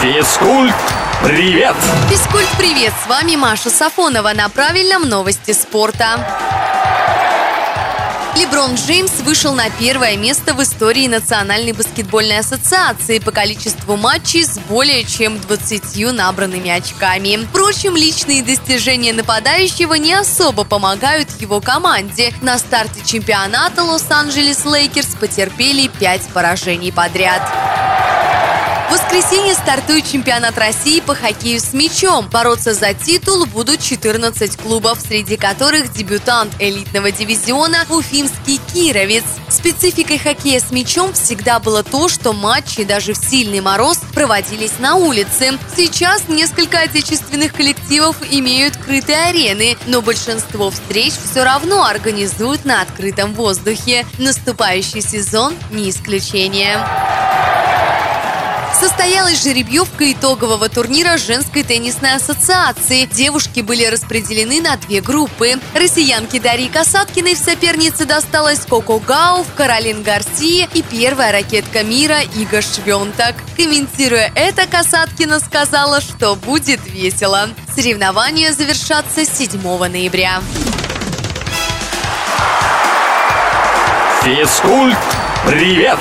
Физкульт, привет! Физкульт, привет! С вами Маша Сафонова на правильном новости спорта. Леброн Джеймс вышел на первое место в истории Национальной баскетбольной ассоциации по количеству матчей с более чем 20 набранными очками. Впрочем, личные достижения нападающего не особо помогают его команде. На старте чемпионата Лос-Анджелес Лейкерс потерпели 5 поражений подряд. Воскресенье стартует чемпионат России по хоккею с мячом. Бороться за титул будут 14 клубов, среди которых дебютант элитного дивизиона Уфимский Кировец. Спецификой хоккея с мячом всегда было то, что матчи даже в сильный мороз проводились на улице. Сейчас несколько отечественных коллективов имеют крытые арены, но большинство встреч все равно организуют на открытом воздухе. Наступающий сезон не исключение. Состоялась жеребьевка итогового турнира женской теннисной ассоциации. Девушки были распределены на две группы. Россиянке Дарьи Касаткиной в сопернице досталась Коко Гауф, Каролин Гарсия и первая ракетка мира Ига Швентак. Комментируя это, Касаткина сказала, что будет весело. Соревнования завершатся 7 ноября. Физкульт, привет!